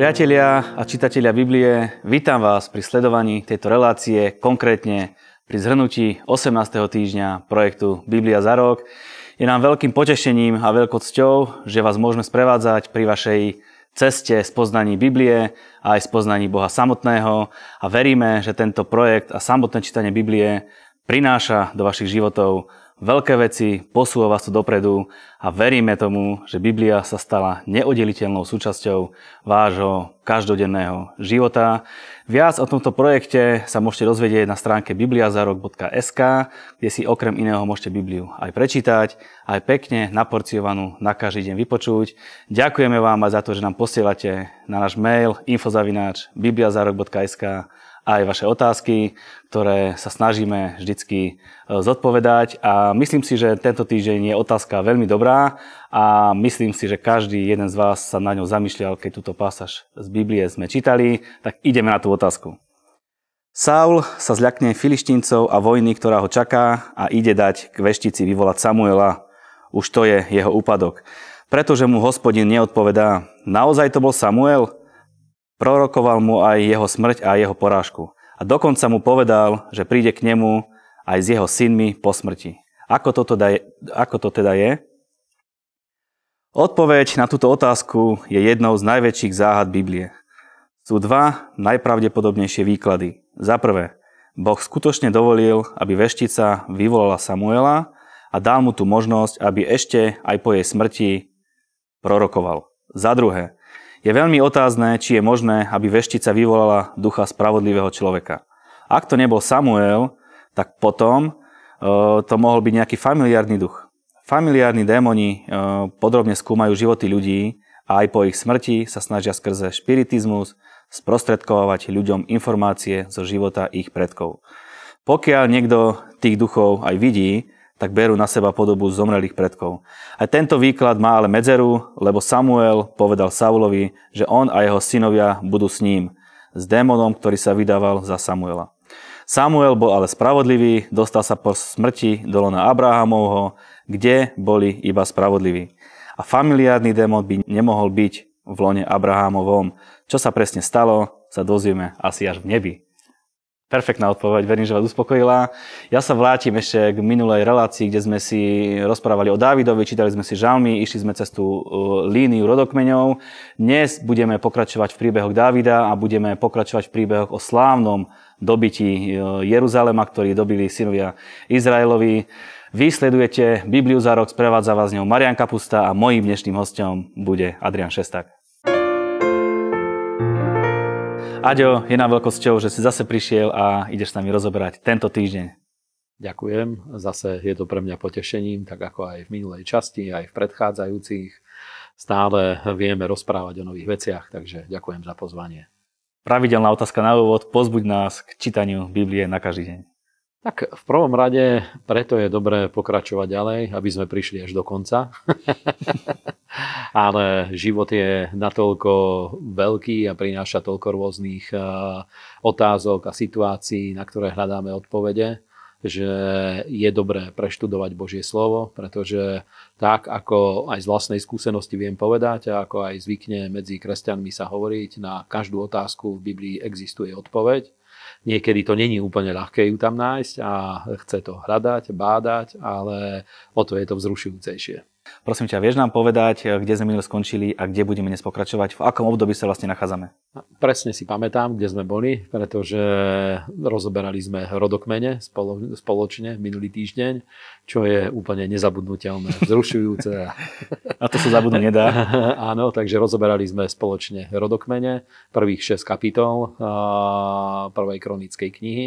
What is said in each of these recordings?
Priatelia a čitatelia Biblie, vítam vás pri sledovaní tejto relácie, konkrétne pri zhrnutí 18. týždňa projektu Biblia za rok. Je nám veľkým potešením a veľkou cťou, že vás môžeme sprevádzať pri vašej ceste spoznaní Biblie a aj spoznaní Boha samotného a veríme, že tento projekt a samotné čítanie Biblie prináša do vašich životov veľké veci, posúva vás to dopredu a veríme tomu, že Biblia sa stala neoddeliteľnou súčasťou vášho každodenného života. Viac o tomto projekte sa môžete dozvedieť na stránke bibliazarok.sk, kde si okrem iného môžete Bibliu aj prečítať, aj pekne naporciovanú na každý deň vypočuť. Ďakujeme vám aj za to, že nám posielate na náš mail infozavináč bibliazarok.sk aj vaše otázky, ktoré sa snažíme vždycky e, zodpovedať a myslím si, že tento týždeň je otázka veľmi dobrá a myslím si, že každý jeden z vás sa na ňou zamýšľal, keď túto pasáž z Biblie sme čítali, tak ideme na tú otázku. Saul sa zľakne filištíncov a vojny, ktorá ho čaká a ide dať k veštici vyvolať Samuela. Už to je jeho úpadok. Pretože mu hospodin neodpovedá, naozaj to bol Samuel? Prorokoval mu aj jeho smrť a jeho porážku. A dokonca mu povedal, že príde k nemu aj s jeho synmi po smrti. Ako, toto da, ako to teda je? Odpoveď na túto otázku je jednou z najväčších záhad Biblie. Sú dva najpravdepodobnejšie výklady. Za prvé, Boh skutočne dovolil, aby veštica vyvolala Samuela a dal mu tú možnosť, aby ešte aj po jej smrti prorokoval. Za druhé, je veľmi otázne, či je možné, aby veštica vyvolala ducha spravodlivého človeka. Ak to nebol Samuel, tak potom uh, to mohol byť nejaký familiárny duch. Familiárni démoni uh, podrobne skúmajú životy ľudí a aj po ich smrti sa snažia skrze špiritizmus sprostredkovať ľuďom informácie zo života ich predkov. Pokiaľ niekto tých duchov aj vidí, tak berú na seba podobu zomrelých predkov. Aj tento výklad má ale medzeru, lebo Samuel povedal Saulovi, že on a jeho synovia budú s ním, s démonom, ktorý sa vydával za Samuela. Samuel bol ale spravodlivý, dostal sa po smrti do lona Abrahamovho, kde boli iba spravodliví. A familiárny démon by nemohol byť v lone Abrahamovom. Čo sa presne stalo, sa dozvieme asi až v nebi. Perfektná odpoveď, verím, že vás uspokojila. Ja sa vrátim ešte k minulej relácii, kde sme si rozprávali o Dávidovi, čítali sme si žalmy, išli sme cez tú uh, líniu rodokmeňov. Dnes budeme pokračovať v príbehoch Dávida a budeme pokračovať v príbehoch o slávnom dobití uh, Jeruzalema, ktorý dobili synovia Izraelovi. Vysledujete Bibliu za rok, sprevádza vás ňou Marian Kapusta a mojím dnešným hostom bude Adrian Šestak. Aďo, je nám veľkosťou, že si zase prišiel a ideš s nami rozoberať tento týždeň. Ďakujem, zase je to pre mňa potešením, tak ako aj v minulej časti, aj v predchádzajúcich. Stále vieme rozprávať o nových veciach, takže ďakujem za pozvanie. Pravidelná otázka na úvod, pozbuď nás k čítaniu Biblie na každý deň. Tak v prvom rade preto je dobré pokračovať ďalej, aby sme prišli až do konca. Ale život je natoľko veľký a prináša toľko rôznych eh, otázok a situácií, na ktoré hľadáme odpovede, že je dobré preštudovať Božie slovo, pretože tak, ako aj z vlastnej skúsenosti viem povedať a ako aj zvykne medzi kresťanmi sa hovoriť, na každú otázku v Biblii existuje odpoveď Niekedy to není úplne ľahké ju tam nájsť a chce to hľadať, bádať, ale o to je to vzrušujúcejšie. Prosím ťa, vieš nám povedať, kde sme minule skončili a kde budeme dnes pokračovať? V akom období sa vlastne nachádzame? Presne si pamätám, kde sme boli, pretože rozoberali sme rodokmene spolo, spoločne minulý týždeň, čo je úplne nezabudnutelné, vzrušujúce. A to sa zabudnúť nedá. Áno, takže rozoberali sme spoločne rodokmene, prvých 6 kapitol prvej kronickej knihy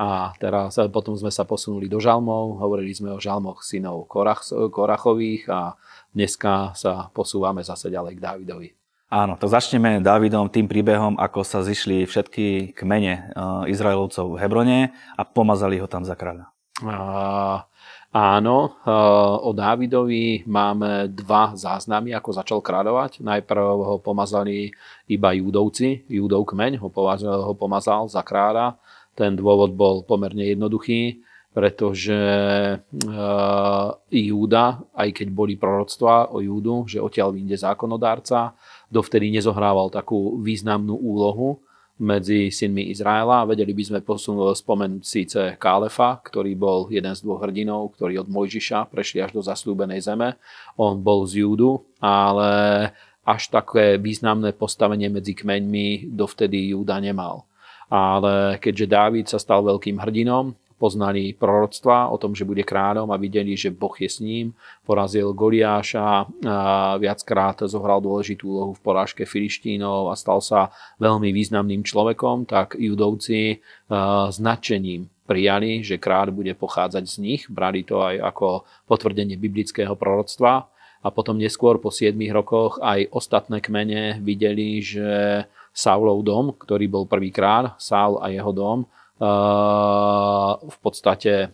a teraz potom sme sa posunuli do žalmov, hovorili sme o žalmoch synov Korach, Korachových a dneska sa posúvame zase ďalej k Dávidovi. Áno, tak začneme Dávidom tým príbehom, ako sa zišli všetky kmene e, Izraelovcov v Hebrone a pomazali ho tam za kráľa. A, áno, e, o Dávidovi máme dva záznamy, ako začal kráľovať. Najprv ho pomazali iba júdovci, júdov kmeň ho, ho pomazal za kráľa ten dôvod bol pomerne jednoduchý. pretože Júda, aj keď boli proroctvá o Júdu, že odtiaľ vyjde zákonodárca, dovtedy nezohrával takú významnú úlohu medzi synmi Izraela. Vedeli by sme spomenúť síce Kálefa, ktorý bol jeden z dvoch hrdinov, ktorí od Mojžiša prešli až do zaslúbenej zeme. On bol z Júdu, ale až také významné postavenie medzi kmeňmi dovtedy Júda nemal. Ale keďže Dávid sa stal veľkým hrdinom, poznali proroctva o tom, že bude kráľom a videli, že Boh je s ním. Porazil Goliáša, viackrát zohral dôležitú úlohu v porážke Filištínov a stal sa veľmi významným človekom, tak judovci s nadšením prijali, že kráľ bude pochádzať z nich. Brali to aj ako potvrdenie biblického proroctva. A potom neskôr po 7 rokoch aj ostatné kmene videli, že Saulov dom, ktorý bol prvý kráľ, Saul a jeho dom, v podstate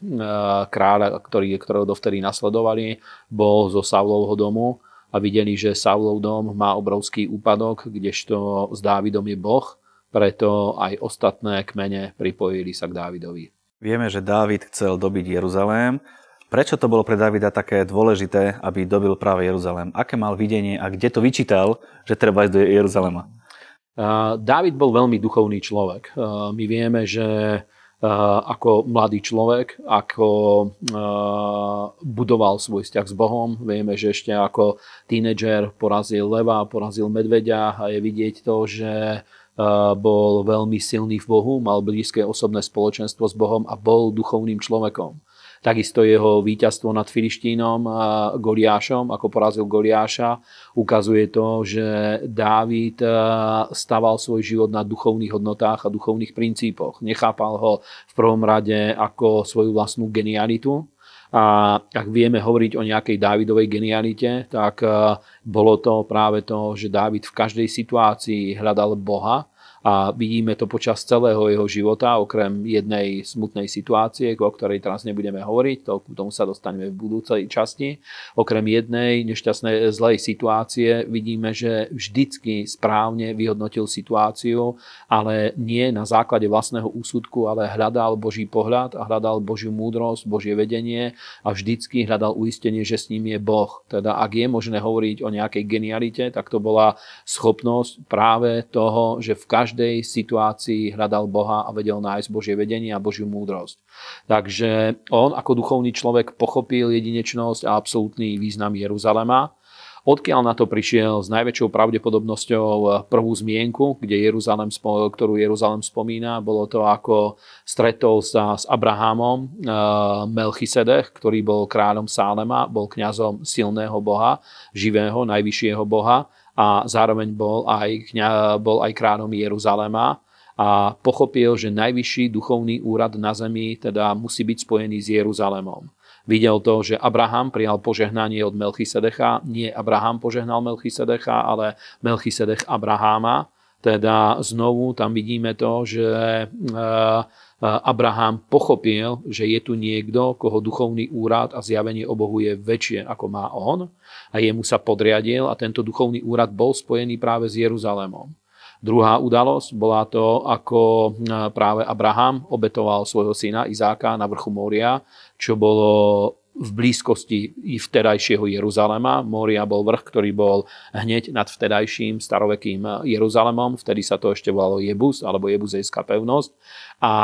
kráľa, ktorý, ktorého dovtedy nasledovali, bol zo Saulovho domu a videli, že Saulov dom má obrovský úpadok, kdežto s Dávidom je Boh, preto aj ostatné kmene pripojili sa k Dávidovi. Vieme, že Dávid chcel dobiť Jeruzalém. Prečo to bolo pre Davida také dôležité, aby dobil práve Jeruzalém? Aké mal videnie a kde to vyčítal, že treba ísť do Jeruzalema? Dávid bol veľmi duchovný človek. My vieme, že ako mladý človek, ako budoval svoj vzťah s Bohom. Vieme, že ešte ako tínedžer porazil leva, porazil medveďa a je vidieť to, že bol veľmi silný v Bohu, mal blízke osobné spoločenstvo s Bohom a bol duchovným človekom. Takisto jeho víťazstvo nad Filištínom Goliášom, ako porazil Goliáša, ukazuje to, že Dávid eh, staval svoj život na duchovných hodnotách a duchovných princípoch. Nechápal ho v prvom rade ako svoju vlastnú genialitu, a ak vieme hovoriť o nejakej Dávidovej genialite, tak eh, bolo to práve to, že Dávid v každej situácii hľadal Boha a vidíme to počas celého jeho života, okrem jednej smutnej situácie, o ktorej teraz nebudeme hovoriť, to, k tomu sa dostaneme v budúcej časti. Okrem jednej nešťastnej zlej situácie vidíme, že vždycky správne vyhodnotil situáciu, ale nie na základe vlastného úsudku, ale hľadal Boží pohľad a hľadal Božiu múdrosť, Božie vedenie a vždycky hľadal uistenie, že s ním je Boh. Teda ak je možné hovoriť o nejakej genialite, tak to bola schopnosť práve toho, že v každej každej situácii hľadal Boha a vedel nájsť Božie vedenie a Božiu múdrosť. Takže on ako duchovný človek pochopil jedinečnosť a absolútny význam Jeruzalema. Odkiaľ na to prišiel s najväčšou pravdepodobnosťou prvú zmienku, kde Jeruzalem, ktorú Jeruzalem spomína, bolo to ako stretol sa s Abrahamom eh, Melchisedech, ktorý bol kráľom Sálema, bol kňazom silného Boha, živého, najvyššieho Boha a zároveň bol aj, bol aj kráľom Jeruzalema a pochopil, že najvyšší duchovný úrad na zemi teda musí byť spojený s Jeruzalemom. Videl to, že Abraham prijal požehnanie od Melchisedecha. Nie Abraham požehnal Melchisedecha, ale Melchisedech Abraháma. Teda znovu tam vidíme to, že eh, Abraham pochopil, že je tu niekto, koho duchovný úrad a zjavenie o Bohu je väčšie ako má on a jemu sa podriadil a tento duchovný úrad bol spojený práve s Jeruzalémom. Druhá udalosť bola to, ako práve Abraham obetoval svojho syna Izáka na vrchu Moria, čo bolo v blízkosti i Jeruzalema. Moria bol vrch, ktorý bol hneď nad vtedajším starovekým Jeruzalemom. Vtedy sa to ešte volalo Jebus, alebo Jebuzejská pevnosť. A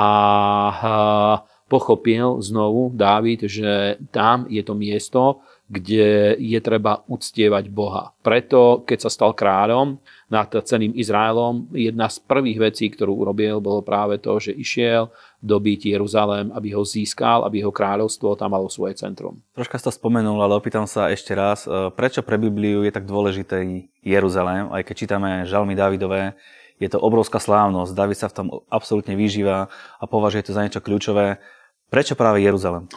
pochopil znovu Dávid, že tam je to miesto, kde je treba uctievať Boha. Preto, keď sa stal kráľom, nad celým Izraelom. Jedna z prvých vecí, ktorú urobil, bolo práve to, že išiel dobiť Jeruzalém, aby ho získal, aby jeho kráľovstvo tam malo svoje centrum. Troška si to spomenul, ale opýtam sa ešte raz, e, prečo pre Bibliu je tak dôležitý Jeruzalém, aj keď čítame žalmy Davidové, je to obrovská slávnosť, David sa v tom absolútne vyžíva a považuje to za niečo kľúčové. Prečo práve Jeruzalem?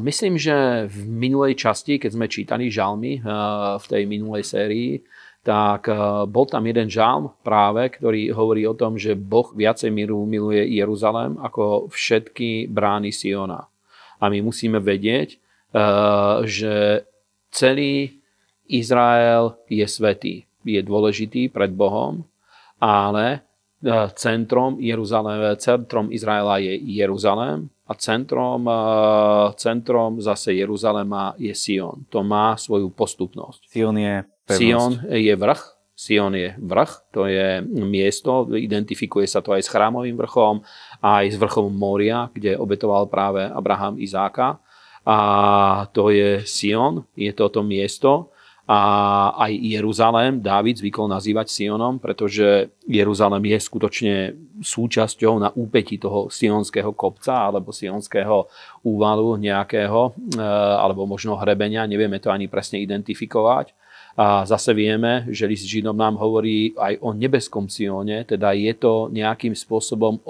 Myslím, že v minulej časti, keď sme čítali žalmy e, v tej minulej sérii, tak eh, bol tam jeden žalm práve, ktorý hovorí o tom, že Boh viacej miru miluje Jeruzalém ako všetky brány Siona. A my musíme vedieť, eh, že celý Izrael je svetý, je dôležitý pred Bohom, ale eh, centrom, Jeruzalém, centrom Izraela je Jeruzalém a centrom, centrom zase Jeruzalema je Sion. To má svoju postupnosť. Sion je pevnosť. Sion je vrch, Sion je vrch, to je miesto, identifikuje sa to aj s chrámovým vrchom, aj s vrchom Moria, kde obetoval práve Abraham Izáka. A to je Sion, je toto miesto, a aj Jeruzalém Dávid zvykol nazývať Sionom, pretože Jeruzalém je skutočne súčasťou na úpeti toho sionského kopca alebo sionského úvalu nejakého, e, alebo možno hrebenia, nevieme to ani presne identifikovať. A zase vieme, že list Židom nám hovorí aj o nebeskom Sione, teda je to nejakým spôsobom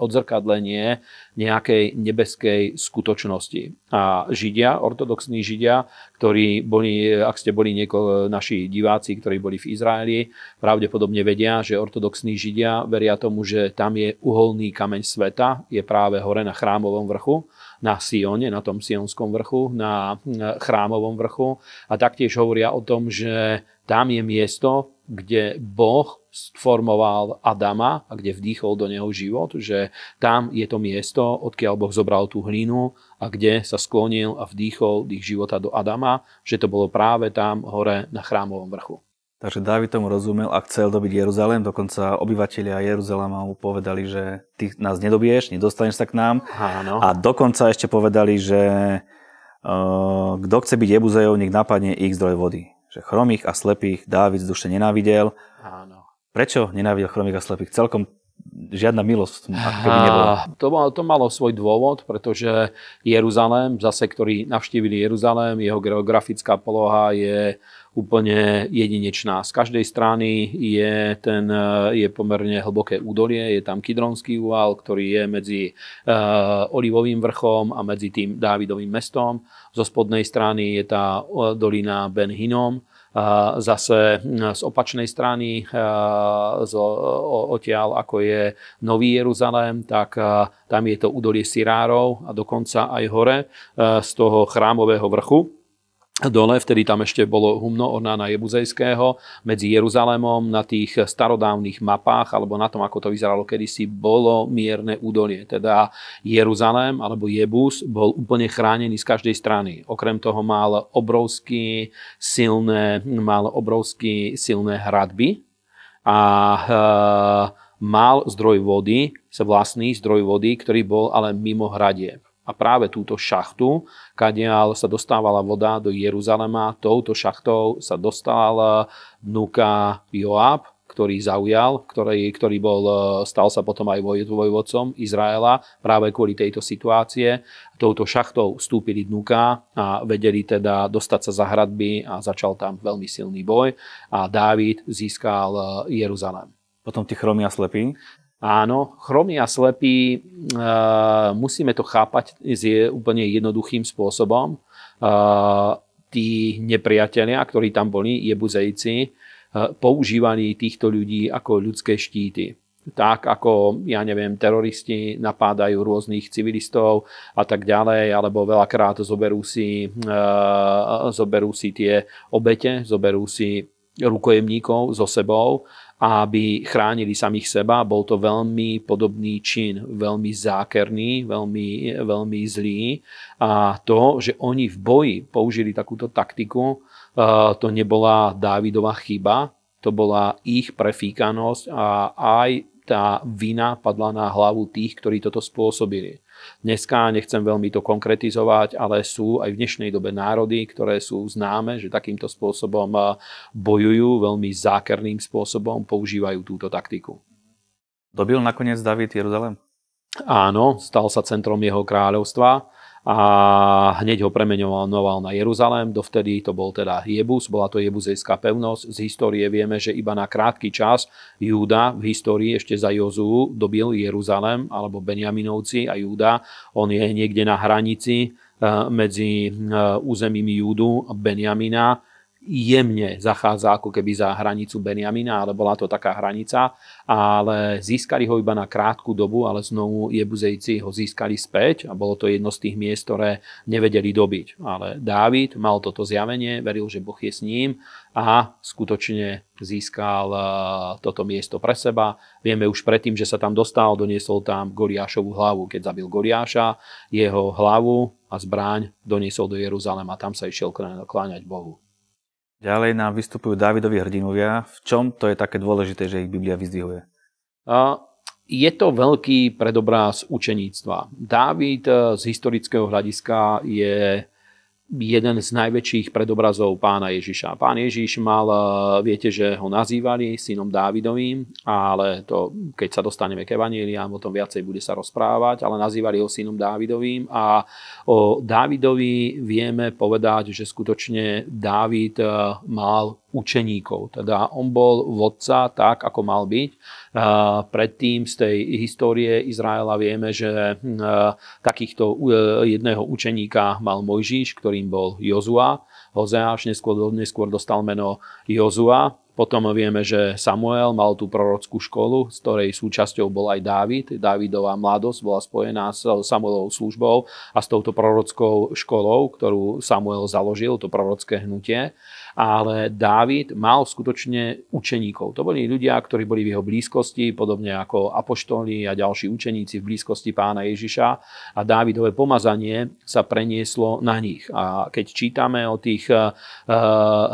odzrkadlenie nejakej nebeskej skutočnosti. A Židia, ortodoxní Židia, ktorí boli, ak ste boli nieko, naši diváci, ktorí boli v Izraeli, pravdepodobne vedia, že ortodoxní Židia veria tomu, že tam je uholný kameň sveta, je práve hore na chrámovom vrchu na Sione, na tom Sionskom vrchu, na chrámovom vrchu. A taktiež hovoria o tom, že tam je miesto, kde Boh sformoval Adama a kde vdýchol do neho život, že tam je to miesto, odkiaľ Boh zobral tú hlinu a kde sa sklonil a vdýchol dých života do Adama, že to bolo práve tam hore na chrámovom vrchu. Takže Dávid tomu rozumel a chcel dobiť Jeruzalém, dokonca obyvateľia Jeruzalema mu povedali, že ty nás nedobiješ, nedostaneš sa k nám. Áno. A dokonca ešte povedali, že uh, kto chce byť Jebuzejov, nech napadne ich zdroj vody. Že chromých a slepých Dávid z duše nenávidel. Áno. Prečo nenávidel chromých a slepých? Celkom žiadna milosť, keby nebola. To, to malo svoj dôvod, pretože Jeruzalém, zase ktorí navštívili Jeruzalém, jeho geografická poloha je úplne jedinečná. Z každej strany je, ten, je pomerne hlboké údolie, je tam Kidronský úval, ktorý je medzi uh, Olivovým vrchom a medzi tým Dávidovým mestom. Zo spodnej strany je tá eh, dolina Ben Hinom, a zase hm, z opačnej strany z, odtiaľ, ako je Nový Jeruzalém, tak tam je to údolie Sirárov a dokonca aj hore z toho chrámového vrchu dole, vtedy tam ešte bolo humno Ornána Jebuzejského, medzi Jeruzalémom na tých starodávnych mapách, alebo na tom, ako to vyzeralo kedysi, bolo mierne údolie. Teda Jeruzalém, alebo Jebus, bol úplne chránený z každej strany. Okrem toho mal obrovský silné, mal obrovský silné hradby a e, mal zdroj vody, vlastný zdroj vody, ktorý bol ale mimo hradieb. A práve túto šachtu, kadiaľ sa dostávala voda do Jeruzalema, touto šachtou sa dostal vnúka Joab, ktorý zaujal, ktorý, ktorý bol, stal sa potom aj vojvodcom Izraela práve kvôli tejto situácie. Touto šachtou vstúpili dnuka a vedeli teda dostať sa za hradby a začal tam veľmi silný boj a Dávid získal Jeruzalem. Potom tí chromy a slepí? Áno, chromy a slepí, uh, musíme to chápať je úplne jednoduchým spôsobom. Uh, tí nepriatelia, ktorí tam boli, jebuzejci, uh, používali týchto ľudí ako ľudské štíty. Tak ako, ja neviem, teroristi napádajú rôznych civilistov a tak ďalej, alebo veľakrát zoberú si, uh, zoberú si tie obete, zoberú si rukojemníkov so sebou aby chránili samých seba. Bol to veľmi podobný čin, veľmi zákerný, veľmi, veľmi zlý. A to, že oni v boji použili takúto taktiku, to nebola Dávidova chyba, to bola ich prefíkanosť a aj tá vina padla na hlavu tých, ktorí toto spôsobili. Dneska nechcem veľmi to konkretizovať, ale sú aj v dnešnej dobe národy, ktoré sú známe, že takýmto spôsobom eh, bojujú, veľmi zákerným spôsobom používajú túto taktiku. Dobil nakoniec David Jeruzalem? Áno, stal sa centrom jeho kráľovstva a hneď ho premenoval na Jeruzalém. Dovtedy to bol teda Jebus, bola to Jebuzejská pevnosť. Z histórie vieme, že iba na krátky čas Júda v histórii ešte za Jozú dobil Jeruzalém, alebo Benjaminovci a Júda. On je niekde na hranici eh, medzi eh, územím Júdu a Benjamina jemne zachádza ako keby za hranicu Benjamina, ale bola to taká hranica, ale získali ho iba na krátku dobu, ale znovu Jebuzejci ho získali späť a bolo to jedno z tých miest, ktoré nevedeli dobiť. Ale Dávid mal toto zjavenie, veril, že Boh je s ním a skutočne získal eh, toto miesto pre seba. Vieme už predtým, že sa tam dostal, doniesol tam Goliášovú hlavu. Keď zabil Goliáša, jeho hlavu a zbráň doniesol do Jeruzalema. Tam sa išiel kláňať Bohu. Ďalej nám vystupujú Dávidovi hrdinovia. V čom to je také dôležité, že ich Biblia vyzdvihuje? Je to veľký predobraz učeníctva. Dávid eh, z historického hľadiska je jeden z najväčších predobrazov pána Ježiša. Pán Ježiš mal, eh, viete, že ho nazývali synom Dávidovým, ale to, keď sa dostaneme k Evangeliám, o tom viacej bude sa rozprávať, ale nazývali ho synom Dávidovým a o Dávidovi vieme povedať, že skutočne Dávid eh, mal učeníkov. Teda on bol vodca tak, ako mal byť. Predtým z tej histórie Izraela vieme, že hm, takýchto jedného učeníka mal Mojžiš, ktorým bol Jozua. Hozeáš neskôr, neskôr dostal meno Jozua. Potom vieme, že Samuel mal tú prorockú školu, z ktorej súčasťou bol aj Dávid. Dávidová mladosť bola spojená s Samuelovou službou a s touto prorockou školou, ktorú Samuel založil, to prorocké hnutie ale Dávid mal skutočne učeníkov. To boli ľudia, ktorí boli v jeho blízkosti, podobne ako apoštoli a ďalší učeníci v blízkosti pána Ježiša a Dávidové pomazanie sa prenieslo na nich. A keď čítame o tých uh,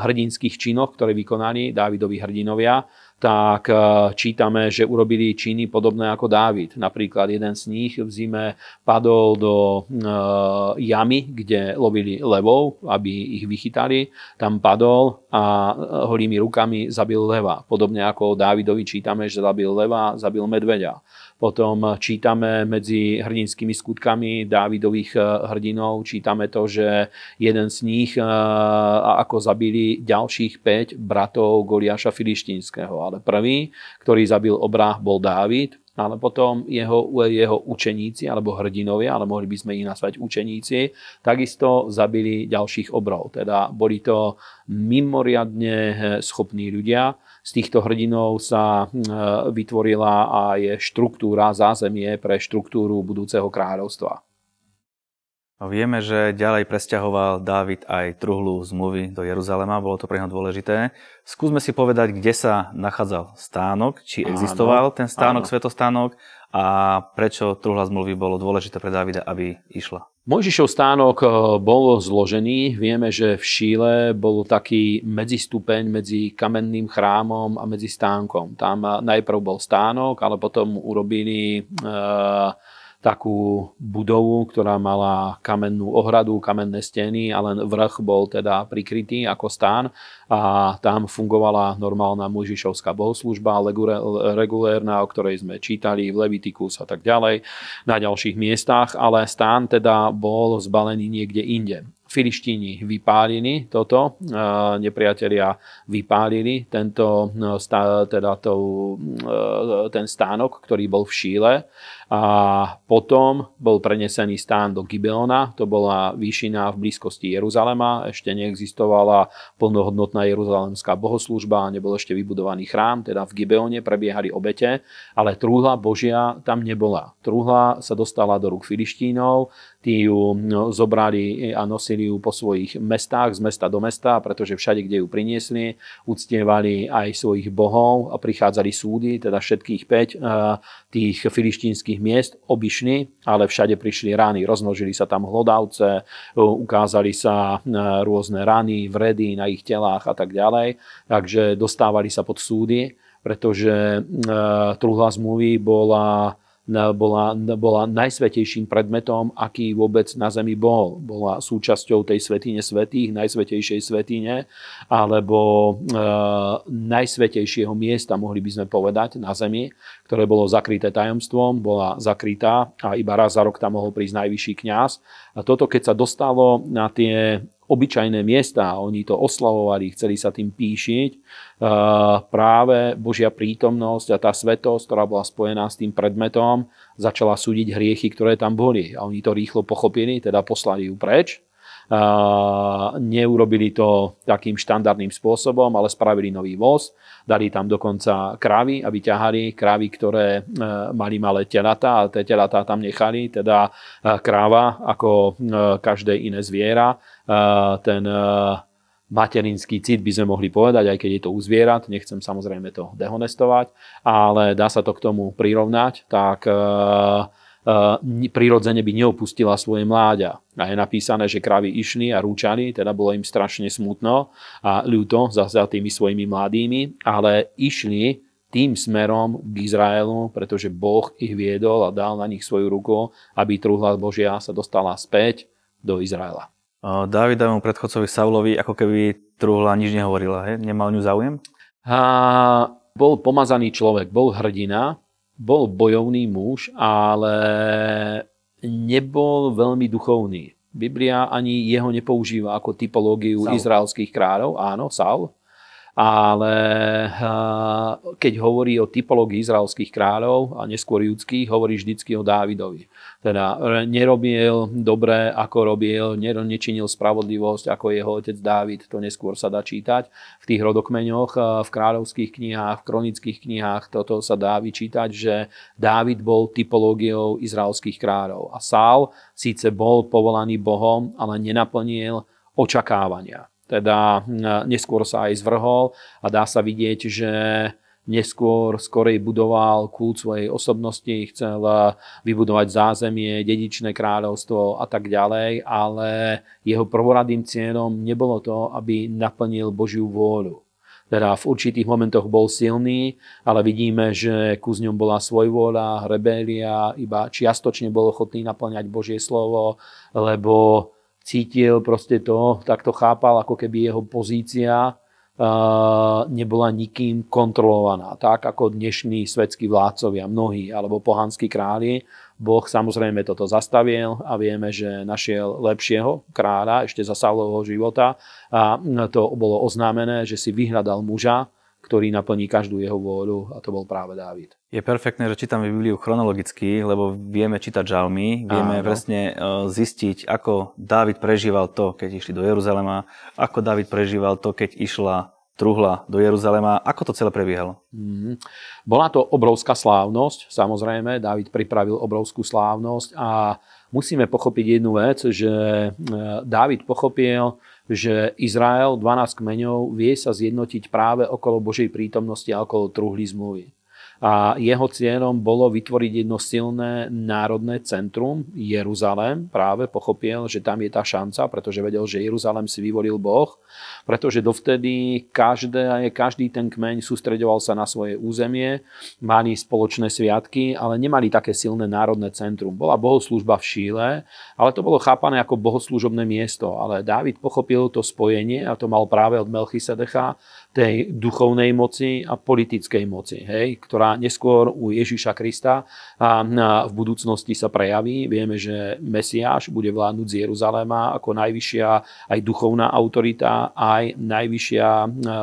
hrdinských činoch, ktoré vykonali Dávidovi hrdinovia, tak eh, čítame, že urobili činy podobné ako Dávid. Napríklad jeden z nich v zime padol do eh, jamy, kde lovili levov, aby ich vychytali. Tam padol a eh, holými rukami zabil leva. Podobne ako Dávidovi čítame, že zabil leva, zabil medveďa. Potom čítame medzi hrdinskými skutkami Dávidových hrdinov, čítame to, že jeden z nich ako zabili ďalších 5 bratov Goliáša Filištínskeho. Ale prvý, ktorý zabil obrah, bol Dávid, ale potom jeho, jeho učeníci, alebo hrdinovia, ale mohli by sme ich nazvať učeníci, takisto zabili ďalších obrov. Teda boli to mimoriadne eh, schopní ľudia, z týchto hrdinov sa hm, e, vytvorila aj štruktúra, zázemie pre štruktúru budúceho kráľovstva. Vieme, že ďalej presťahoval Dávid aj truhlu zmluvy do Jeruzalema, bolo to pre neho dôležité. Skúsme si povedať, kde sa nachádzal stánok, či existoval áno, ten stánok, áno. svetostánok a prečo truhla zmluvy bolo dôležité pre Davida, aby išla. Mojžišov stánok eh, bol zložený. Vieme, že v Šíle bol taký medzistupeň medzi kamenným chrámom a medzi stánkom. Tam eh, najprv bol stánok, ale potom urobili uh, takú budovu, ktorá mala kamennú ohradu, kamenné steny a len vrch bol teda prikrytý ako stán a tam fungovala normálna Mojžišovská bohoslužba, regulérna, o ktorej sme čítali v Levitikus a tak ďalej na ďalších miestach, ale stán teda bol zbalený niekde inde. Filištíni vypálili toto, nepriatelia vypálili tento, teda to, ten stánok, ktorý bol v Šíle a potom bol prenesený stán do Gibeona, to bola výšina v blízkosti Jeruzalema, ešte neexistovala plnohodnotná jeruzalemská bohoslužba, nebol ešte vybudovaný chrám, teda v Gibeone prebiehali obete, ale trúhla Božia tam nebola. Trúhla sa dostala do rúk Filištínov, tí ju no, zobrali a nosili ju po svojich mestách, z mesta do mesta, pretože všade, kde ju priniesli, uctievali aj svojich bohov a prichádzali súdy, teda všetkých 5 eh, tých filištínskych tých miest obišli, ale všade prišli rány, rozmnožili sa tam hlodavce, ukázali sa e, rôzne rany, vredy na ich telách a tak ďalej, takže dostávali sa pod súdy, pretože e, truhla zmluvy bola bola, bola najsvetejším predmetom, aký vôbec na Zemi bol. Bola súčasťou tej svetine svetých, najsvetejšej svetine, alebo e, najsvetejšieho miesta, mohli by sme povedať, na Zemi, ktoré bolo zakryté tajomstvom, bola zakrytá a iba raz za rok tam mohol prísť najvyšší kňaz. A toto, keď sa dostalo na tie obyčajné miesta, oni to oslavovali, chceli sa tým píšiť, práve Božia prítomnosť a tá svetosť, ktorá bola spojená s tým predmetom, začala súdiť hriechy, ktoré tam boli. A oni to rýchlo pochopili, teda poslali ju preč neurobili to takým štandardným spôsobom, ale spravili nový voz, dali tam dokonca kravy, aby ťahali kravy, ktoré e, mali malé telatá a tie telatá tam nechali, teda e, kráva ako e, každé iné zviera. Ten materinský cit by sme mohli povedať, aj keď je to u nechcem samozrejme to dehonestovať, ale dá sa to k tomu prirovnať, tak prirodzene by neopustila svoje mláďa. A je napísané, že kravy išli a rúčali, teda bolo im strašne smutno a ľúto za, za tými svojimi mladými, ale išli tým smerom k Izraelu, pretože Boh ich viedol a dal na nich svoju ruku, aby truhla Božia sa dostala späť do Izraela. Dávidovému predchodcovi Saulovi ako keby truhla nič nehovorila, he? nemal ňu záujem? A, bol pomazaný človek, bol hrdina, bol bojovný muž, ale nebol veľmi duchovný. Biblia ani jeho nepoužíva ako typológiu Saul. izraelských kráľov. Áno, Saul ale eh, keď hovorí o typológii izraelských kráľov a neskôr judských, hovorí vždycky o Dávidovi. Teda eh, nerobil dobre, ako robil, nečinil spravodlivosť, ako jeho otec Dávid, to neskôr sa dá čítať. V tých rodokmeňoch, eh, v kráľovských knihách, v kronických knihách, toto sa dá vyčítať, že Dávid bol typológiou izraelských kráľov. A Sál síce bol povolaný Bohom, ale nenaplnil očakávania teda neskôr sa aj zvrhol a dá sa vidieť, že neskôr skorej budoval kult svojej osobnosti, chcel vybudovať zázemie, dedičné kráľovstvo a tak ďalej, ale jeho prvoradým cieľom nebolo to, aby naplnil Božiu vôľu. Teda v určitých momentoch bol silný, ale vidíme, že ku ňom bola svojvôľa, rebélia, iba čiastočne bol ochotný naplňať Božie slovo, lebo cítil proste to, tak to chápal, ako keby jeho pozícia nebola nikým kontrolovaná. Tak ako dnešní svetskí vládcovia, mnohí, alebo pohanskí králi, Boh samozrejme toto zastavil a vieme, že našiel lepšieho kráľa ešte za Saulovho života a to bolo oznámené, že si vyhľadal muža, ktorý naplní každú jeho vôľu a to bol práve Dávid. Je perfektné, že čítame Bibliu chronologicky, lebo vieme čítať žalmy, vieme Áno. presne e, zistiť, ako Dávid prežíval to, keď išli do Jeruzalema, ako Dávid prežíval to, keď išla truhla do Jeruzalema. Ako to celé prebiehalo? Mm. Bola to obrovská slávnosť, samozrejme. Dávid pripravil obrovskú slávnosť a musíme pochopiť jednu vec, že e, Dávid pochopil, že Izrael, 12 kmeňov, vie sa zjednotiť práve okolo Božej prítomnosti a okolo truhly zmluvy a jeho cieľom bolo vytvoriť jedno silné národné centrum, Jeruzalém. Práve pochopil, že tam je tá šanca, pretože vedel, že Jeruzalém si vyvolil Boh, pretože dovtedy každé, každý ten kmeň sústredoval sa na svoje územie, mali spoločné sviatky, ale nemali také silné národné centrum. Bola bohoslužba v Šíle, ale to bolo chápané ako bohoslúžobné miesto. Ale Dávid pochopil to spojenie a to mal práve od Melchisedecha, tej duchovnej moci a politickej moci, hej, ktorá neskôr u Ježiša Krista a v budúcnosti sa prejaví. Vieme, že Mesiáš bude vládnuť z Jeruzaléma ako najvyššia aj duchovná autorita, aj najvyššia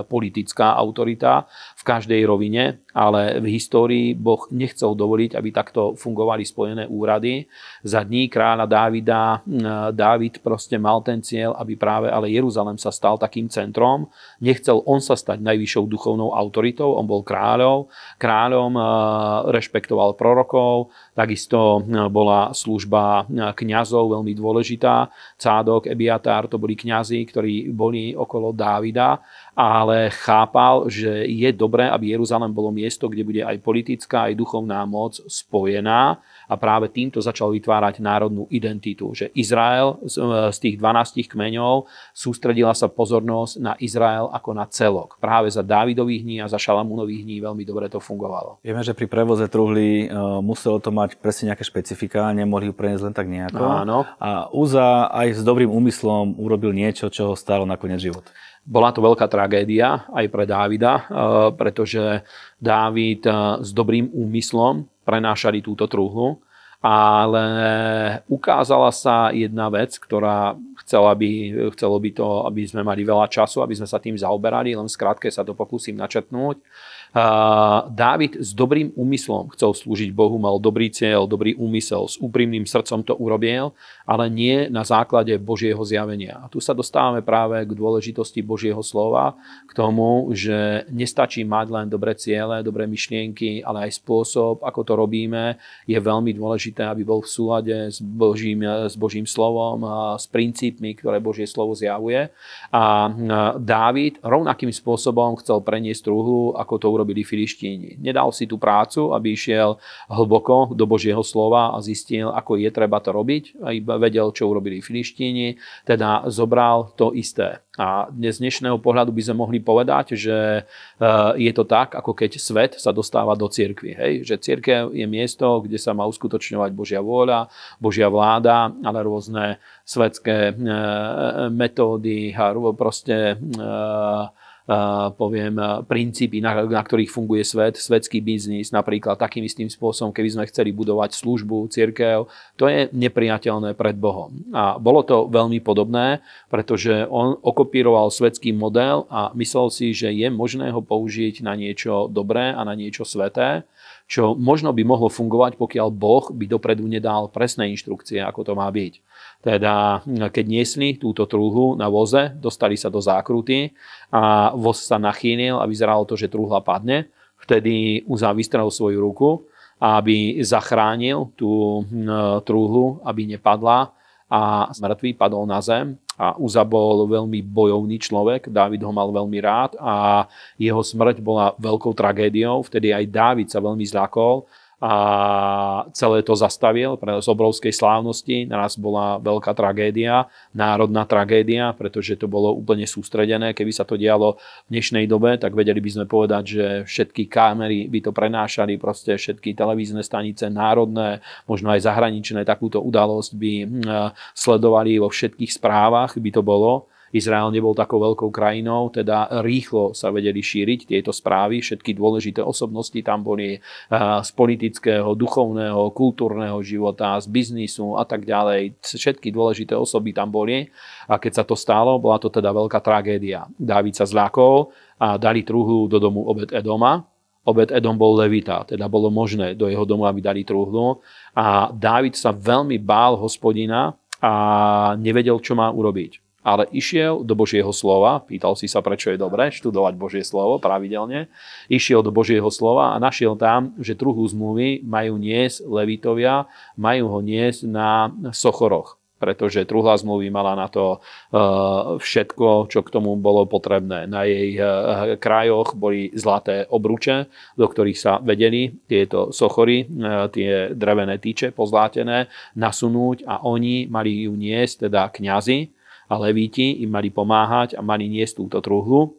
politická autorita každej rovine, ale v histórii Boh nechcel dovoliť, aby takto fungovali spojené úrady. Za dní kráľa Dávida Dávid proste mal ten cieľ, aby práve ale Jeruzalém sa stal takým centrom. Nechcel on sa stať najvyššou duchovnou autoritou. On bol kráľom, kráľom, eh, rešpektoval prorokov, takisto eh, bola služba eh, kňazov veľmi dôležitá. Cádok, Ebiatár, to boli kňazi, ktorí boli okolo Dávida, ale chápal, že je dobré, aby Jeruzalém bolo miesto, kde bude aj politická, aj duchovná moc spojená a práve týmto začal vytvárať národnú identitu, že Izrael z e, tých 12 kmeňov sústredila sa pozornosť na Izrael ako na celok. Práve za Dávidových dní a za Šalamúnových dní veľmi dobre to fungovalo. Vieme, že pri prevoze truhly uh, muselo to mať presne nejaké špecifika, nemohli ju preniesť len tak nejako. Áno. A Uza aj s dobrým úmyslom urobil niečo, čo ho stálo nakoniec život. Bola to veľká tragédia aj pre Dávida, e, pretože Dávid s dobrým úmyslom prenášali túto truhlu ale ukázala sa jedna vec, ktorá chcela by, chcelo by to, aby sme mali veľa času, aby sme sa tým zaoberali, len skrátke sa to pokúsim načetnúť. Dávid s dobrým úmyslom chcel slúžiť Bohu, mal dobrý cieľ, dobrý úmysel, s úprimným srdcom to urobil, ale nie na základe Božieho zjavenia. A tu sa dostávame práve k dôležitosti Božieho slova, k tomu, že nestačí mať len dobré ciele, dobré myšlienky, ale aj spôsob, ako to robíme, je veľmi dôležité, aby bol v súlade s Božím, s Božím slovom, a s princípmi, ktoré Božie slovo zjavuje. A Dávid rovnakým spôsobom chcel preniesť truhlu, ako to urobil urobili filištíni. Nedal si tú prácu, aby išiel hlboko do Božieho slova a zistil, ako je treba to robiť. Iba vedel, čo urobili filištíni, teda zobral to isté. A dnes z dnešného pohľadu by sme mohli povedať, že eh, je to tak, ako keď svet sa dostáva do cirkvi. Hej? Že církev je miesto, kde sa má uskutočňovať Božia vôľa, Božia vláda, ale rôzne svetské eh, metódy a proste eh, poviem, princípy, na, na ktorých funguje svet, svetský biznis, napríklad takým istým spôsobom, keby sme chceli budovať službu, církev, to je nepriateľné pred Bohom. A bolo to veľmi podobné, pretože on okopíroval svetský model a myslel si, že je možné ho použiť na niečo dobré a na niečo sveté, čo možno by mohlo fungovať, pokiaľ Boh by dopredu nedal presné inštrukcie, ako to má byť. Teda keď niesli túto trúhlu na voze, dostali sa do zákruty a voz sa nachýnil a vyzeralo to, že trúhla padne. Vtedy Uza vystrel svoju ruku, aby zachránil tú trúhlu, aby nepadla a mŕtvý padol na zem a Uza bol veľmi bojovný človek, Dávid ho mal veľmi rád a jeho smrť bola veľkou tragédiou, vtedy aj Dávid sa veľmi zľakol a celé to zastavil pre z obrovskej slávnosti. Naraz bola veľká tragédia, národná tragédia, pretože to bolo úplne sústredené. Keby sa to dialo v dnešnej dobe, tak vedeli by sme povedať, že všetky kamery by to prenášali, proste všetky televízne stanice národné, možno aj zahraničné, takúto udalosť by hm, sledovali vo všetkých správach, by to bolo. Izrael nebol takou veľkou krajinou, teda rýchlo sa vedeli šíriť tieto správy. Všetky dôležité osobnosti tam boli eh, z politického, duchovného, kultúrneho života, z biznisu a tak ďalej. Všetky dôležité osoby tam boli. A keď sa to stalo, bola to teda veľká tragédia. Dávid sa zľakol a dali truhlu do domu Obed Edoma, Obed Edom bol levita, teda bolo možné do jeho domu, aby dali truhlu. A Dávid sa veľmi bál hospodina a nevedel, čo má urobiť ale išiel do Božieho slova, pýtal si sa, prečo je dobré študovať Božie slovo pravidelne, išiel do Božieho slova a našiel tam, že truhu zmluvy majú niesť levitovia, majú ho niesť na sochoroch pretože truhla zmluvy mala na to e, všetko, čo k tomu bolo potrebné. Na jej e, krajoch boli zlaté obruče, do ktorých sa vedeli tieto sochory, e, tie drevené tyče pozlátené, nasunúť a oni mali ju niesť, teda kňazi, a levíti im mali pomáhať a mali niesť túto truhlu.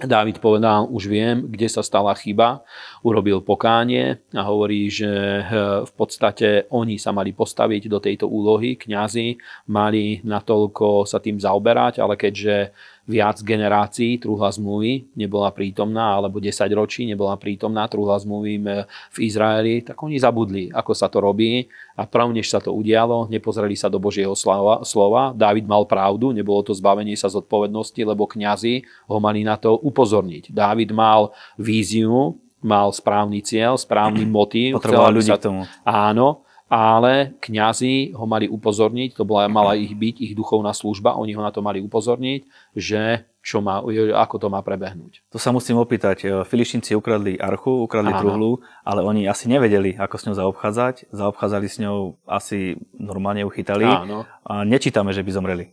Dávid povedal, už viem, kde sa stala chyba, urobil pokánie a hovorí, že eh, v podstate oni sa mali postaviť do tejto úlohy, kňazi mali natoľko sa tým zaoberať, ale keďže viac generácií truhla zmluvy nebola prítomná, alebo 10 ročí nebola prítomná truhla zmluvy v Izraeli, tak oni zabudli, ako sa to robí. A prav, než sa to udialo, nepozreli sa do Božieho slova. slova. Dávid mal pravdu, nebolo to zbavenie sa zodpovednosti, lebo kňazi ho mali na to upozorniť. Dávid mal víziu, mal správny cieľ, správny motív. Potreboval ľudí sa... k tomu. Áno, ale kňazi ho mali upozorniť, to bola, mala ich byť ich duchovná služba, oni ho na to mali upozorniť, že čo má, ako to má prebehnúť. To sa musím opýtať. E, Filištinci ukradli archu, ukradli Áno. truhlu, ale oni asi nevedeli, ako s ňou zaobchádzať. Zaobchádzali s ňou asi normálne uchytali. Áno. A nečítame, že by zomreli.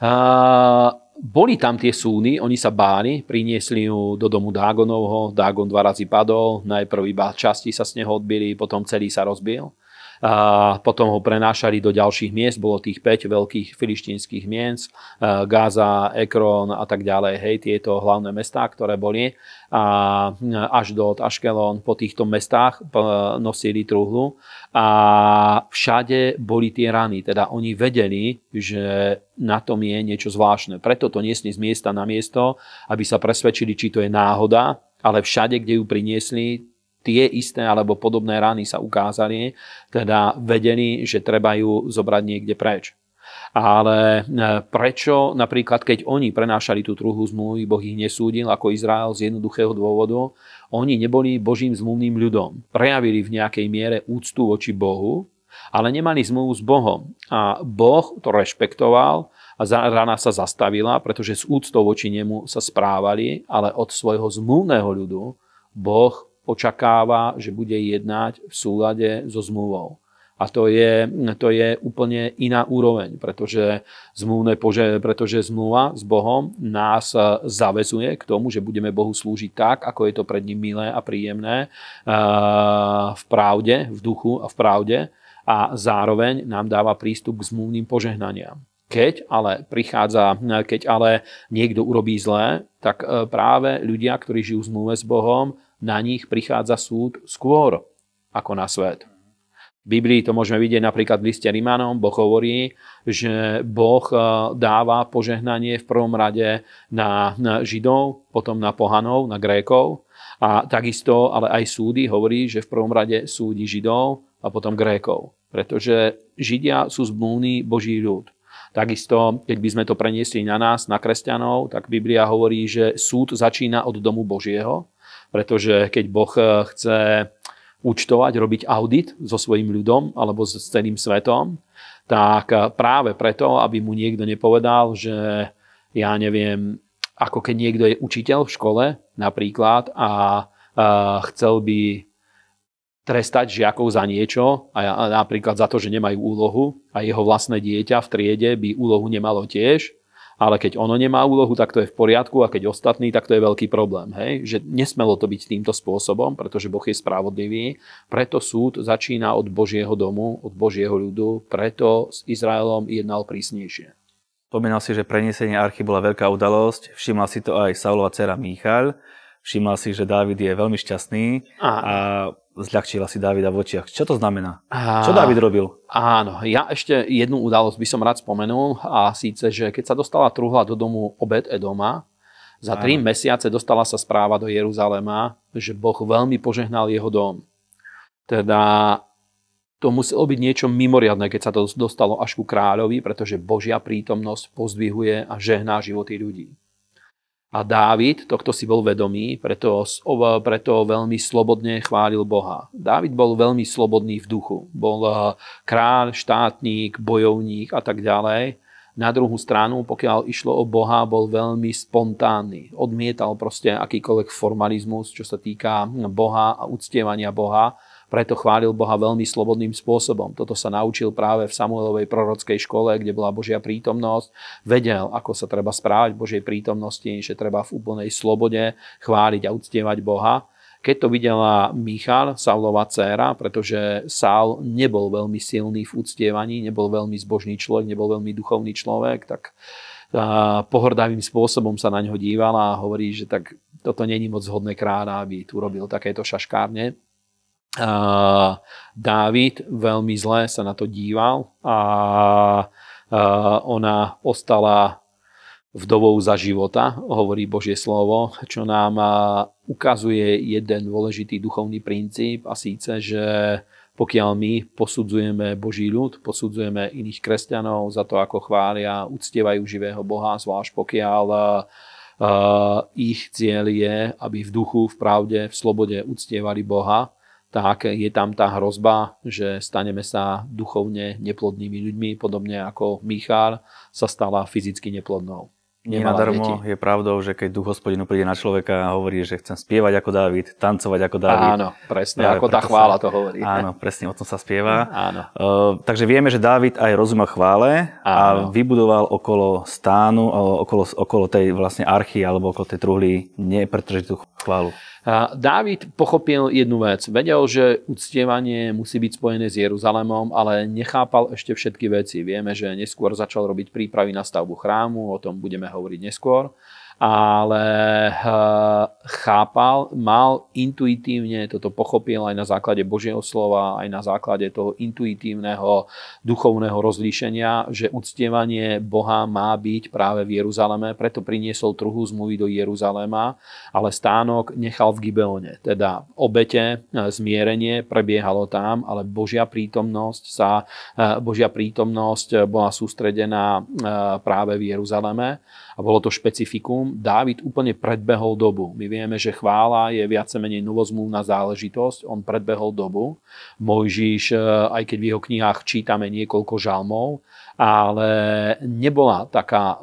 A, boli tam tie súny, oni sa báli, priniesli ju do domu Dágonovho, Dágon dva razy padol, najprv iba časti sa z neho odbili, potom celý sa rozbil a potom ho prenášali do ďalších miest, bolo tých 5 veľkých filištínskych miest, Gaza, Ekron a tak ďalej, hej, tieto hlavné mestá, ktoré boli a do Aškelon po týchto mestách nosili truhlu a všade boli tie rany, teda oni vedeli, že na tom je niečo zvláštne. Preto to niesli z miesta na miesto, aby sa presvedčili, či to je náhoda, ale všade, kde ju priniesli, tie isté alebo podobné rany sa ukázali, teda vedeli, že treba ju zobrať niekde preč. Ale e, prečo napríklad, keď oni prenášali tú druhú zmluvu, Boh ich nesúdil ako Izrael z jednoduchého dôvodu, oni neboli Božím zmluvným ľudom. Prejavili v nejakej miere úctu voči Bohu, ale nemali zmluvu s Bohom. A Boh to rešpektoval a rana sa zastavila, pretože s úctou voči nemu sa správali, ale od svojho zmluvného ľudu Boh očakáva, že bude jednať v súlade so zmluvou. A to je, to je úplne iná úroveň, pretože, zmluvné, pretože zmluva s Bohom nás zavezuje k tomu, že budeme Bohu slúžiť tak, ako je to pred ním milé a príjemné, v pravde, v duchu a v pravde a zároveň nám dáva prístup k zmluvným požehnaniam. Keď ale prichádza, keď ale niekto urobí zlé, tak práve ľudia, ktorí žijú v zmluve s Bohom, na nich prichádza súd skôr ako na svet. V Biblii to môžeme vidieť napríklad v liste Rimanom. Boh hovorí, že Boh e, dáva požehnanie v prvom rade na, Židov, potom na pohanov, na Grékov. A takisto, ale aj súdy hovorí, že v prvom rade súdi Židov a potom Grékov. Pretože Židia sú zmluvný Boží ľud. Takisto, keď by sme to preniesli na nás, na kresťanov, tak Biblia hovorí, že súd začína od domu Božieho, pretože keď Boh eh, chce účtovať, robiť audit so svojím ľudom alebo s celým svetom, tak eh, práve preto, aby mu niekto nepovedal, že ja neviem, ako keď niekto je učiteľ v škole napríklad a, a chcel by trestať žiakov za niečo, a napríklad za to, že nemajú úlohu a jeho vlastné dieťa v triede by úlohu nemalo tiež, ale keď ono nemá úlohu, tak to je v poriadku a keď ostatný, tak to je veľký problém. Hej? Že nesmelo to byť týmto spôsobom, pretože Boh je spravodlivý, preto súd začína od Božieho domu, od Božieho ľudu, preto s Izraelom jednal prísnejšie. Spomínal si, že prenesenie archy bola veľká udalosť, všimla si to aj Saulova dcera Míchal, všimla si, že Dávid je veľmi šťastný a, a zľahčila si Davida v očiach. Čo to znamená? A... Čo David robil? Áno, ja ešte jednu udalosť by som rád spomenul a síce, že keď sa dostala truhla do domu Obed Edoma, za tri mesiace dostala sa správa do Jeruzalema, že Boh veľmi požehnal jeho dom. Teda to muselo byť niečo mimoriadné, keď sa to dostalo až ku kráľovi, pretože Božia prítomnosť pozdvihuje a žehná životy ľudí. A Dávid tohto si bol vedomý, preto, preto veľmi slobodne chválil Boha. Dávid bol veľmi slobodný v duchu. Bol eh, kráľ, štátnik, bojovník a tak ďalej. Na druhú stranu, pokiaľ išlo o Boha, bol veľmi spontánny. Odmietal proste akýkoľvek formalizmus, čo sa týka Boha a uctievania Boha preto chválil Boha veľmi slobodným spôsobom. Toto sa naučil práve v Samuelovej prorockej škole, kde bola Božia prítomnosť. Vedel, ako sa treba správať v Božej prítomnosti, že treba v úplnej slobode chváliť a uctievať Boha. Keď to videla Michal, Saulova dcéra, pretože Saul nebol veľmi silný v uctievaní, nebol veľmi zbožný človek, nebol veľmi duchovný človek, tak pohordavým spôsobom sa na ňo dívala a hovorí, že tak toto není moc zhodné kráľa, aby tu robil takéto šaškárne. Dávid veľmi zle sa na to díval a ona ostala vdovou za života, hovorí Božie slovo, čo nám ukazuje jeden dôležitý duchovný princíp a síce, že pokiaľ my posudzujeme Boží ľud, posudzujeme iných kresťanov za to, ako chvália, uctievajú živého Boha, zvlášť pokiaľ ich cieľ je, aby v duchu, v pravde, v slobode uctievali Boha, tak je tam tá hrozba, že staneme sa duchovne neplodnými ľuďmi, podobne ako Michal sa stala fyzicky neplodnou. Nenadarmo je pravdou, že keď duch hospodinu príde na človeka a hovorí, že chcem spievať ako Dávid, tancovať ako Dávid. Áno, presne, ako tá chvála to hovorí. Áno, presne, o tom sa spieva. Áno. Uh, takže vieme, že Dávid aj rozumel chvále áno. a vybudoval okolo stánu, okolo, okolo tej vlastne archy alebo okolo tej truhly nepretržitú chválu. Dávid pochopil jednu vec. Vedel, že uctievanie musí byť spojené s Jeruzalémom, ale nechápal ešte všetky veci. Vieme, že neskôr začal robiť prípravy na stavbu chrámu, o tom budeme hovoriť neskôr. Ale chápal, mal intuitívne, toto pochopil aj na základe Božieho slova, aj na základe toho intuitívneho duchovného rozlíšenia, že uctievanie Boha má byť práve v Jeruzaleme, preto priniesol trhu zmluvy do Jeruzalema, ale stánok nechal v Gibeone. Teda obete, zmierenie prebiehalo tam, ale Božia prítomnosť sa, Božia prítomnosť bola sústredená práve v Jeruzaleme a bolo to špecifikum. Dávid úplne predbehol dobu. My vieme, že chvála je viac menej novozmluvná záležitosť. On predbehol dobu. Mojžiš, e, aj keď v jeho knihách čítame niekoľko žalmov, ale nebola taká,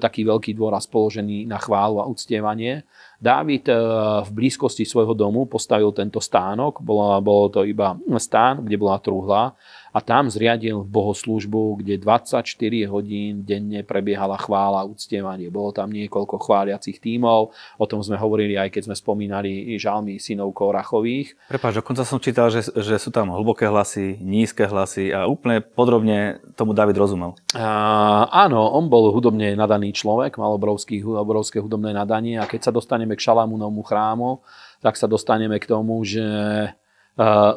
taký veľký dôraz položený na chválu a uctievanie. Dávid e, v blízkosti svojho domu postavil tento stánok, bolo, bolo to iba stán, kde bola truhla a tam zriadil bohoslužbu, kde 24 hodín denne prebiehala chvála, uctievanie. Bolo tam niekoľko chváliacich tímov, o tom sme hovorili aj keď sme spomínali žalmy synov Korachových. Prepáč, dokonca som čítal, že, že sú tam hlboké hlasy, nízke hlasy a úplne podrobne tomu David rozumel. A, áno, on bol hudobne nadaný človek, mal obrovský, obrovské hudobné nadanie a keď sa dostaneme k Šalamúnovmu chrámu, tak sa dostaneme k tomu, že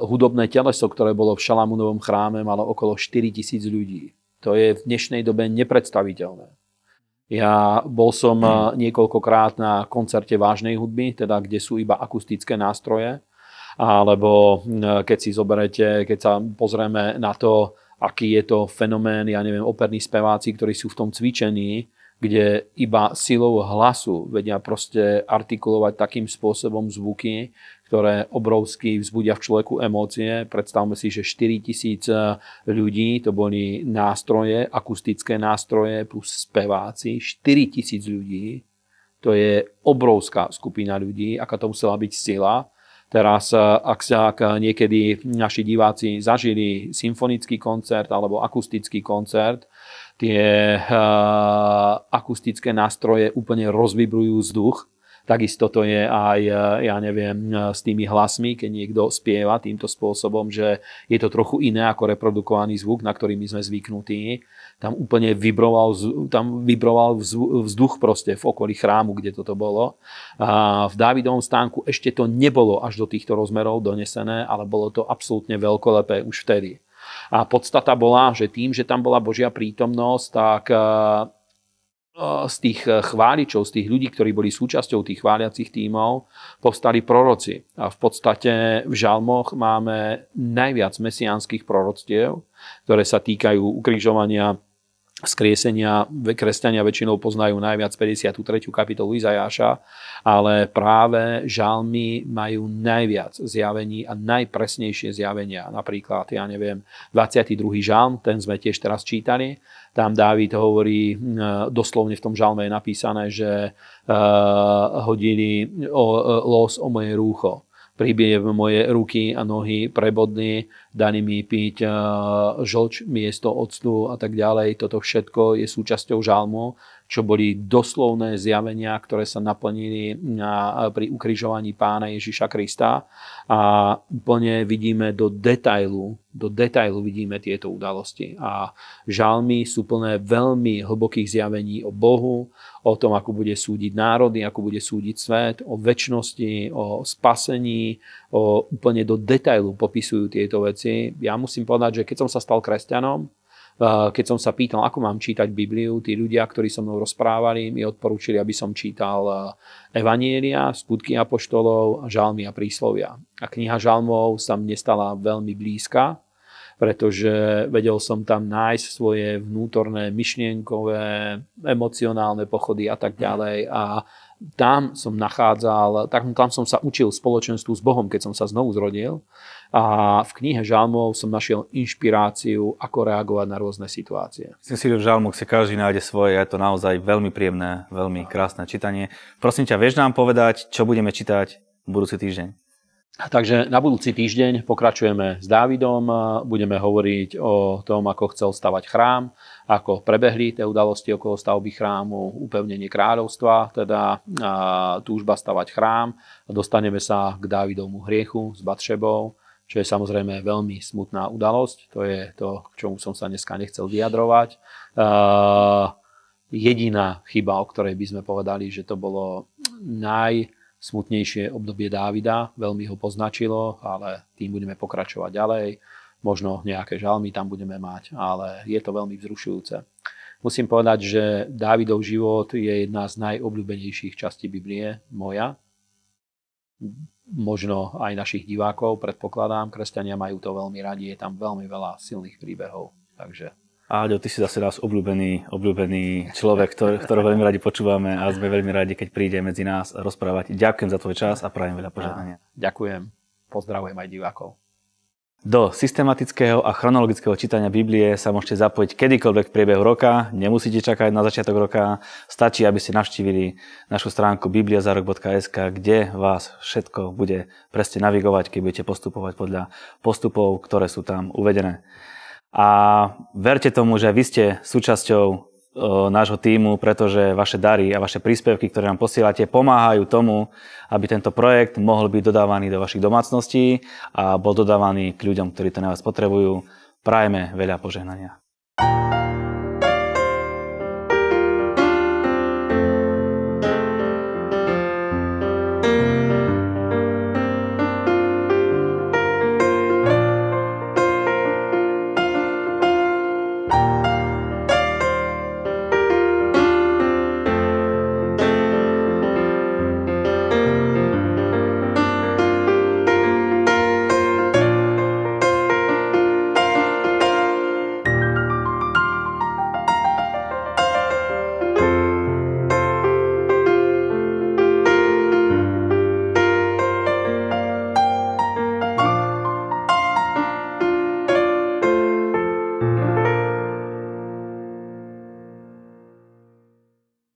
hudobné teleso, ktoré bolo v Šalamúnovom chráme, malo okolo 4 tisíc ľudí. To je v dnešnej dobe nepredstaviteľné. Ja bol som niekoľkokrát na koncerte vážnej hudby, teda kde sú iba akustické nástroje, alebo keď si zoberete, keď sa pozrieme na to, aký je to fenomén, ja neviem, operní speváci, ktorí sú v tom cvičení, kde iba silou hlasu vedia proste artikulovať takým spôsobom zvuky, ktoré obrovsky vzbudia v človeku emócie. Predstavme si, že 4 tisíc eh, ľudí, to boli nástroje, akustické nástroje plus speváci, 4 tisíc ľudí, to je obrovská skupina ľudí, aká to musela byť sila. Teraz, eh, ak sa niekedy naši diváci zažili symfonický koncert alebo akustický koncert, tie uh, akustické nástroje úplne rozvibrujú vzduch. Takisto to je aj, eh, ja neviem, eh, s tými hlasmi, keď niekto spieva týmto spôsobom, že je to trochu iné ako reprodukovaný zvuk, na ktorý my sme zvyknutí. Tam úplne vibroval, tam vibroval vzduch proste v okolí chrámu, kde toto bolo. A v Dávidovom stánku ešte to nebolo až do týchto rozmerov donesené, ale bolo to absolútne veľkolepé už vtedy. A podstata bola, že tým, že tam bola Božia prítomnosť, tak eh, z tých chváličov, z tých ľudí, ktorí boli súčasťou tých chváliacich tímov, povstali proroci. A v podstate v žalmoch máme najviac mesiánskych proroctiev, ktoré sa týkajú ukrižovania skriesenia kresťania väčšinou poznajú najviac 53. kapitolu Izajáša, ale práve žalmy majú najviac zjavení a najpresnejšie zjavenia. Napríklad, ja neviem, 22. žalm, ten sme tiež teraz čítali, tam Dávid hovorí, doslovne v tom žalme je napísané, že hodili o, los o moje rúcho pribije moje ruky a nohy prebodný, daný mi piť žlč miesto octu a tak ďalej. Toto všetko je súčasťou žalmu čo boli doslovné zjavenia, ktoré sa naplnili na, pri ukrižovaní pána Ježiša Krista a úplne vidíme do detailu, do detailu vidíme tieto udalosti. A žalmy sú plné veľmi hlbokých zjavení o Bohu, o tom, ako bude súdiť národy, ako bude súdiť svet, o väčšnosti, o spasení, o úplne do detailu popisujú tieto veci. Ja musím povedať, že keď som sa stal kresťanom, keď som sa pýtal, ako mám čítať Bibliu, tí ľudia, ktorí so mnou rozprávali, mi odporúčili, aby som čítal Evanielia, skutky apoštolov, žalmy a príslovia. A kniha žalmov sa mne stala veľmi blízka, pretože vedel som tam nájsť svoje vnútorné myšlienkové, emocionálne pochody a tak ďalej. A tam som nachádzal, tam, tam som sa učil spoločenstvu s Bohom, keď som sa znovu zrodil. A v knihe Žalmov som našiel inšpiráciu, ako reagovať na rôzne situácie. Myslím si, že v Žalmoch si každý nájde svoje, je to naozaj veľmi príjemné, veľmi krásne čítanie. Prosím ťa, vieš nám povedať, čo budeme čítať budúci týždeň? Takže na budúci týždeň pokračujeme s Dávidom, budeme hovoriť o tom, ako chcel stavať chrám, ako prebehli tie udalosti okolo stavby chrámu, upevnenie kráľovstva, teda túžba stavať chrám. Dostaneme sa k Dávidovmu hriechu s Batšebou, čo je samozrejme veľmi smutná udalosť. To je to, k čomu som sa dneska nechcel vyjadrovať. jediná chyba, o ktorej by sme povedali, že to bolo najsmutnejšie obdobie Dávida. Veľmi ho poznačilo, ale tým budeme pokračovať ďalej. Možno nejaké žalmy tam budeme mať, ale je to veľmi vzrušujúce. Musím povedať, že Dávidov život je jedna z najobľúbenejších častí Biblie, moja. Možno aj našich divákov, predpokladám. Kresťania majú to veľmi radi, je tam veľmi veľa silných príbehov. Takže Áďo, ty si zase nás obľúbený, obľúbený človek, ktorý, ktorého veľmi radi počúvame a sme veľmi radi, keď príde medzi nás rozprávať. Ďakujem za tvoj čas a prajem veľa požehnania. Ďakujem. Pozdravujem aj divákov. Do systematického a chronologického čítania Biblie sa môžete zapojiť kedykoľvek v priebehu roka. Nemusíte čakať na začiatok roka. Stačí, aby ste navštívili našu stránku bibliazarok.sk, kde vás všetko bude presne navigovať, keď budete postupovať podľa postupov, ktoré sú tam uvedené. A verte tomu, že vy ste súčasťou nášho týmu, pretože vaše dary a vaše príspevky, ktoré nám posielate, pomáhajú tomu, aby tento projekt mohol byť dodávaný do vašich domácností a bol dodávaný k ľuďom, ktorí to na vás potrebujú. Prajme veľa požehnania.